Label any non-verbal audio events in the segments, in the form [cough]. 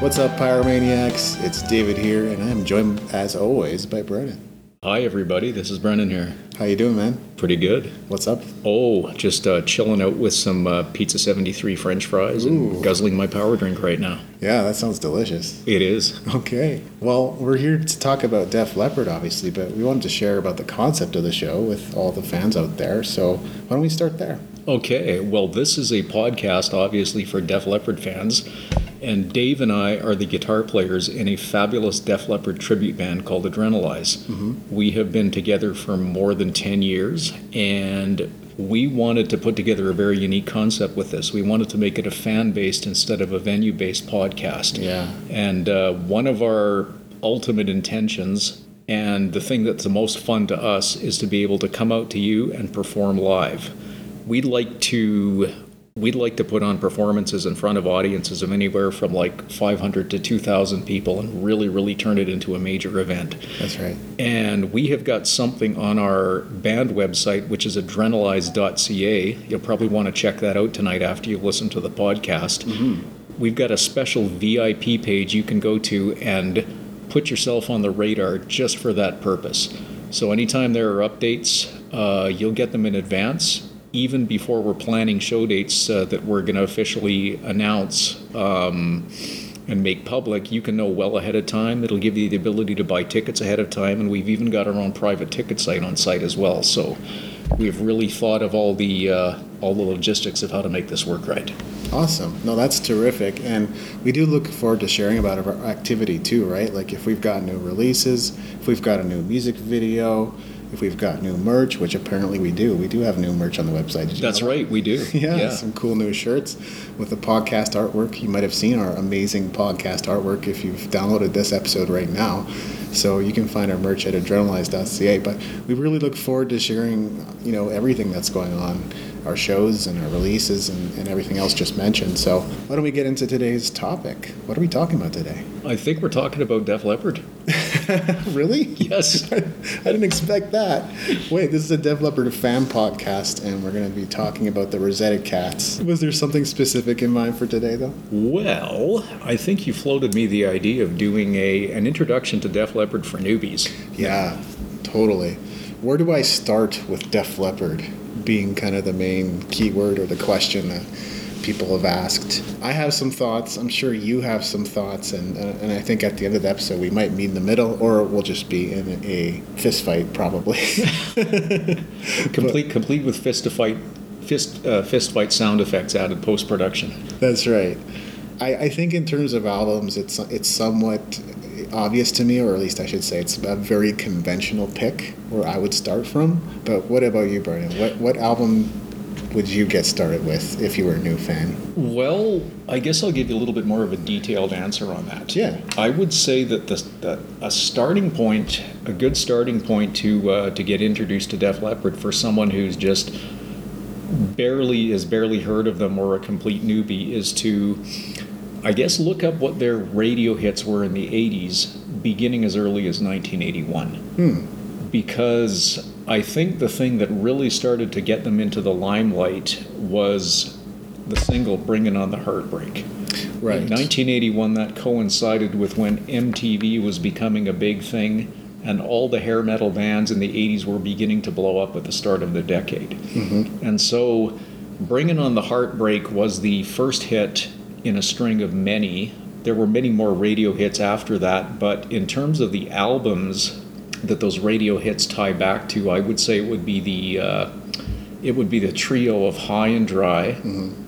What's up, Pyromaniacs? It's David here, and I'm joined, as always, by Brennan. Hi, everybody. This is Brennan here. How you doing, man? Pretty good. What's up? Oh, just uh, chilling out with some uh, Pizza 73 French fries and Ooh. guzzling my power drink right now. Yeah, that sounds delicious. It is. Okay. Well, we're here to talk about Def Leppard, obviously, but we wanted to share about the concept of the show with all the fans out there. So why don't we start there? Okay, well, this is a podcast, obviously, for Def Leppard fans. And Dave and I are the guitar players in a fabulous Def Leppard tribute band called Adrenalize. We have been together for more than 10 years, and we wanted to put together a very unique concept with this. We wanted to make it a fan based instead of a venue based podcast. Yeah. And uh, one of our ultimate intentions, and the thing that's the most fun to us, is to be able to come out to you and perform live. We'd like to. We'd like to put on performances in front of audiences of anywhere from like 500 to 2,000 people and really, really turn it into a major event. That's right. And we have got something on our band website, which is adrenalize.ca. You'll probably want to check that out tonight after you listen to the podcast. We've got a special VIP page you can go to and put yourself on the radar just for that purpose. So, anytime there are updates, uh, you'll get them in advance, even before we're planning show dates uh, that we're going to officially announce. Um, and make public, you can know well ahead of time. It'll give you the ability to buy tickets ahead of time, and we've even got our own private ticket site on site as well. So we've really thought of all the uh, all the logistics of how to make this work right. Awesome. No, that's terrific. And we do look forward to sharing about our activity too, right? Like if we've got new releases, if we've got a new music video, if we've got new merch, which apparently we do. We do have new merch on the website. That's that? right, we do. [laughs] Yeah, some cool new shirts with the podcast artwork. You might have seen our amazing podcast artwork if you've downloaded this episode right now. So you can find our merch at adrenalize.ca. But we really look forward to sharing, you know, everything that's going on, our shows and our releases and, and everything else just mentioned. So why don't we get into today's topic? What are we talking about today? I think we're talking about Def Leppard. [laughs] really? Yes. [laughs] I didn't expect that. Wait, this is a Def Leppard fan podcast, and we're going to be talking about the Rosetta Cats. Was there something specific in mind for today, though? Well, I think you floated me the idea of doing a an introduction to Def Leppard for newbies. Yeah, totally. Where do I start with Def Leppard being kind of the main keyword or the question that people have asked? I have some thoughts. I'm sure you have some thoughts, and uh, and I think at the end of the episode we might meet in the middle, or we'll just be in a fist fight probably. [laughs] Complete complete with fist to fight fist uh, fist fight sound effects added post production. That's right. I, I think in terms of albums, it's it's somewhat obvious to me, or at least I should say, it's a very conventional pick where I would start from. But what about you, Brennan? What what album would you get started with if you were a new fan? Well, I guess I'll give you a little bit more of a detailed answer on that. Yeah. I would say that the, that a starting point, a good starting point to uh, to get introduced to Def Leppard for someone who's just barely is barely heard of them or a complete newbie is to, I guess, look up what their radio hits were in the '80s, beginning as early as 1981 hmm. because I think the thing that really started to get them into the limelight was the single Bringing on the Heartbreak. Right. In 1981, that coincided with when MTV was becoming a big thing, and all the hair metal bands in the 80s were beginning to blow up at the start of the decade. Mm-hmm. And so, Bringing on the Heartbreak was the first hit in a string of many. There were many more radio hits after that, but in terms of the albums that those radio hits tie back to, I would say it would be the uh, it would be the trio of High and Dry,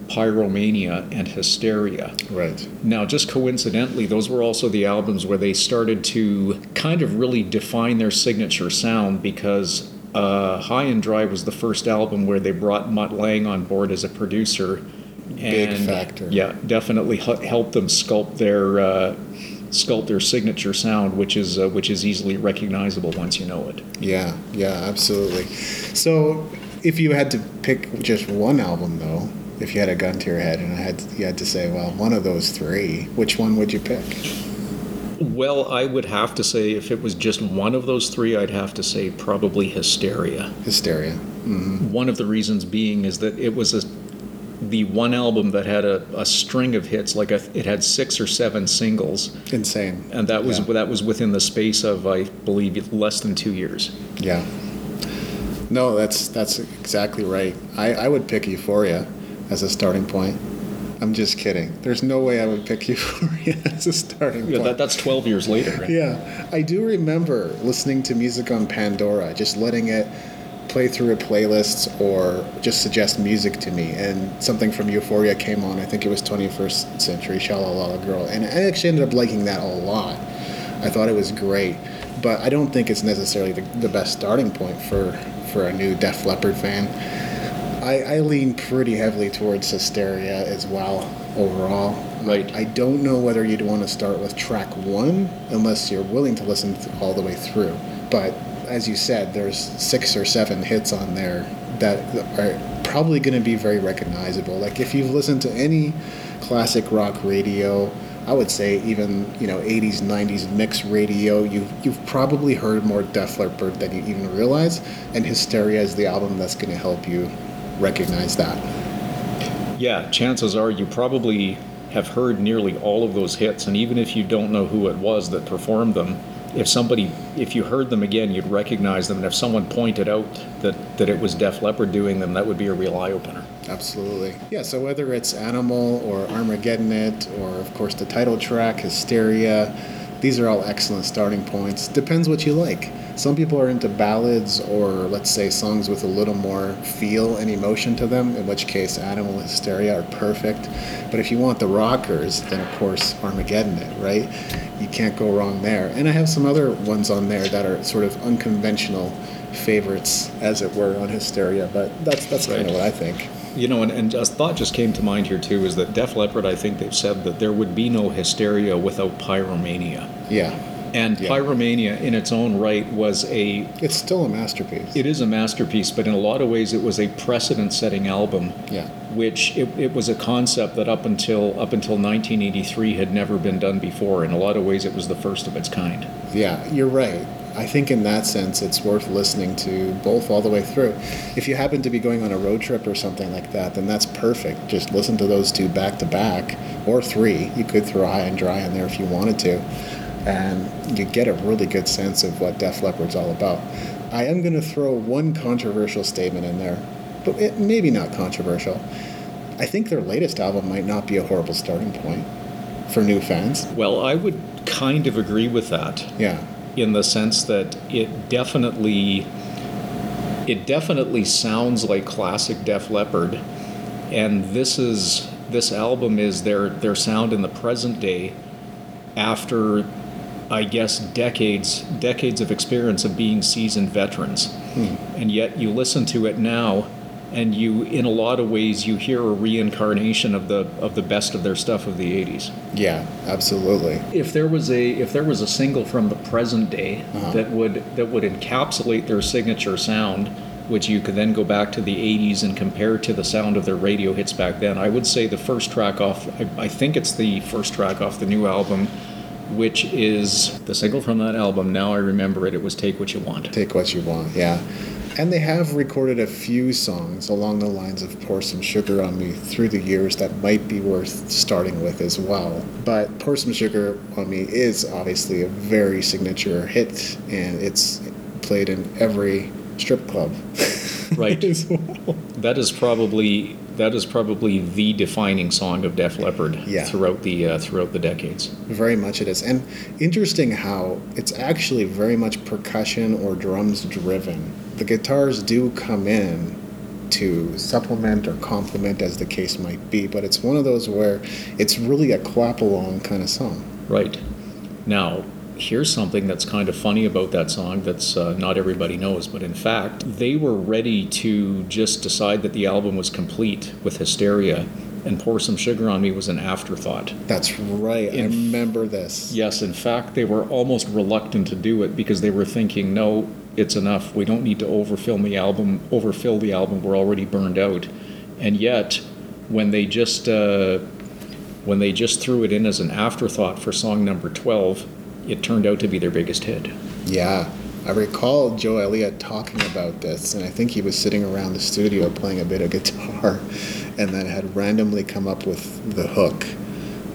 Pyromania, and Hysteria. Right. Now, just coincidentally, those were also the albums where they started to kind of really define their signature sound because uh, High and Dry was the first album where they brought Mutt Lange on board as a producer. Big and, factor. Yeah, definitely help them sculpt their uh, sculpt their signature sound, which is uh, which is easily recognizable once you know it. Yeah. Yeah. Absolutely. So, if you had to pick just one album, though, if you had a gun to your head and I had you had to say, well, one of those three, which one would you pick? Well, I would have to say if it was just one of those three, I'd have to say probably Hysteria. Hysteria. One of the reasons being is that it was a the one album that had a, a string of hits, like a, it had six or seven singles, Insane. and that was Yeah. that was within the space of I believe less than two years. Yeah. No, that's that's exactly right. I, I would pick Euphoria as a starting point. I'm just kidding. There's no way I would pick [laughs] Euphoria as a starting Yeah, point. that, that's 12 years later. right? Yeah, I do remember listening to music on Pandora, just letting it play through a playlist or just suggest music to me. And something from Euphoria came on. I think it was 21st Century Shalalala Girl. And I actually ended up liking that a lot. I thought it was great. But I don't think it's necessarily the, the best starting point for, for a new Def Leppard fan. I, I lean pretty heavily towards Hysteria as well overall. Right. I don't know whether you'd want to start with track one unless you're willing to listen all the way through. But as you said, there's six or seven hits on there that are probably going to be very recognizable. Like if you've listened to any classic rock radio, I would say even you know 80s 90s mix radio you've you've probably heard more Def Leppard than you even realize and Hysteria is the album that's going to help you recognize that Yeah, chances are you probably have heard nearly all of those hits, and even if you don't know who it was that performed them, if somebody, if you heard them again, you'd recognize them, and if someone pointed out that, that it was Def Leppard doing them, that would be a real eye opener. Absolutely. Yeah, so whether it's Animal or Armageddon It, or of course the title track, Hysteria, these are all excellent starting points. Depends what you like. Some people are into ballads or, let's say, songs with a little more feel and emotion to them, in which case Animal and Hysteria are perfect. But if you want the rockers, then of course Armageddon It, right? You can't go wrong there. And I have some other ones on there that are sort of unconventional favorites, as it were, on Hysteria, but that's, that's kind of what I think. You know, and, and a thought just came to mind here too is that Def Leppard, I think they've said that there would be no hysteria without pyromania. Yeah, And Yeah. pyromania in its own right was a it's still a masterpiece. it is a masterpiece, but in a lot of ways it was a precedent setting album yeah, which it, it was a concept that up until up until 1983 had never been done before. In a lot of ways, it was the first of its kind. yeah, you're right. I think in that sense, it's worth listening to both all the way through. If you happen to be going on a road trip or something like that, then that's perfect. Just listen to those two back to back, or three. You could throw High and Dry in there if you wanted to, and you get a really good sense of what Def Leppard's all about. I am going to throw one controversial statement in there, but it, maybe not controversial. I think their latest album might not be a horrible starting point for new fans. Well, I would kind of agree with that Yeah, in the sense that it definitely it definitely sounds like classic Def Leppard, and this is this album is their their sound in the present day after I guess decades decades of experience of being seasoned veterans. And yet you listen to it now and you in a lot of ways you hear a reincarnation of the of the best of their stuff of the 80s. yeah, absolutely. If there was a if there was a single from the present day Uh-huh. that would that would encapsulate their signature sound, which you could then go back to the 80s and compare to the sound of their radio hits back then, I would say the first track off I, I think it's the first track off the new album, which is the single from that album. Now I remember it. It was "Take What You Want." Take what you want, yeah. And they have recorded a few songs along the lines of Pour Some Sugar on Me through the years that might be worth starting with as well. But Pour Some Sugar on Me is obviously a very signature hit, and it's played in every strip club. Right. [laughs] well. That is probably that is probably the defining song of Def Leppard Yeah. throughout the uh, throughout the decades. Very much it is. And interesting how it's actually very much percussion or drums driven. The guitars do come in to supplement or complement as the case might be, but it's one of those where it's really a clap along kind of song. Right. Now, here's something that's kind of funny about that song that's uh, not everybody knows, but in fact, they were ready to just decide that the album was complete with Hysteria, and Pour Some Sugar on Me was an afterthought. That's right. I remember this. Yes, in fact, they were almost reluctant to do it because they were thinking, no, it's enough. We don't need to overfill the album. Overfill the album. We're already burned out. And yet, when they just uh, when they just threw it in as an afterthought for song number twelve, it turned out to be their biggest hit. Yeah. I recall Joe Elliott talking about this, and I think he was sitting around the studio playing a bit of [laughs] guitar. and then had randomly come up with the hook.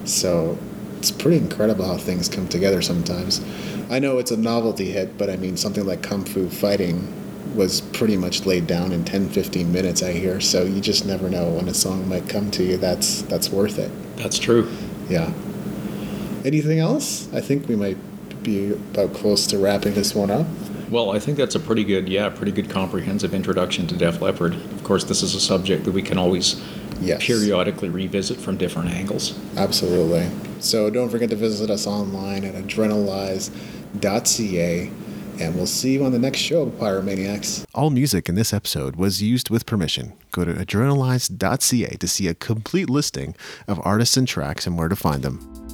So it's pretty incredible how things come together sometimes. I know it's a novelty hit, but I mean, something like Kung Fu Fighting was pretty much laid down in 10 15 minutes i hear so you just never know when a song might come to you that's that's worth it That's true. yeah anything else i think we might be about close to wrapping this one up Well, I think that's a pretty good, yeah, pretty good comprehensive introduction to Def Leppard. Of course, this is a subject that we can always Yes. periodically revisit from different angles. Absolutely. So don't forget to visit us online at adrenalize.ca, and we'll see you on the next show, Pyromaniacs. All music in this episode was used with permission. Go to adrenalize.ca to see a complete listing of artists and tracks and where to find them.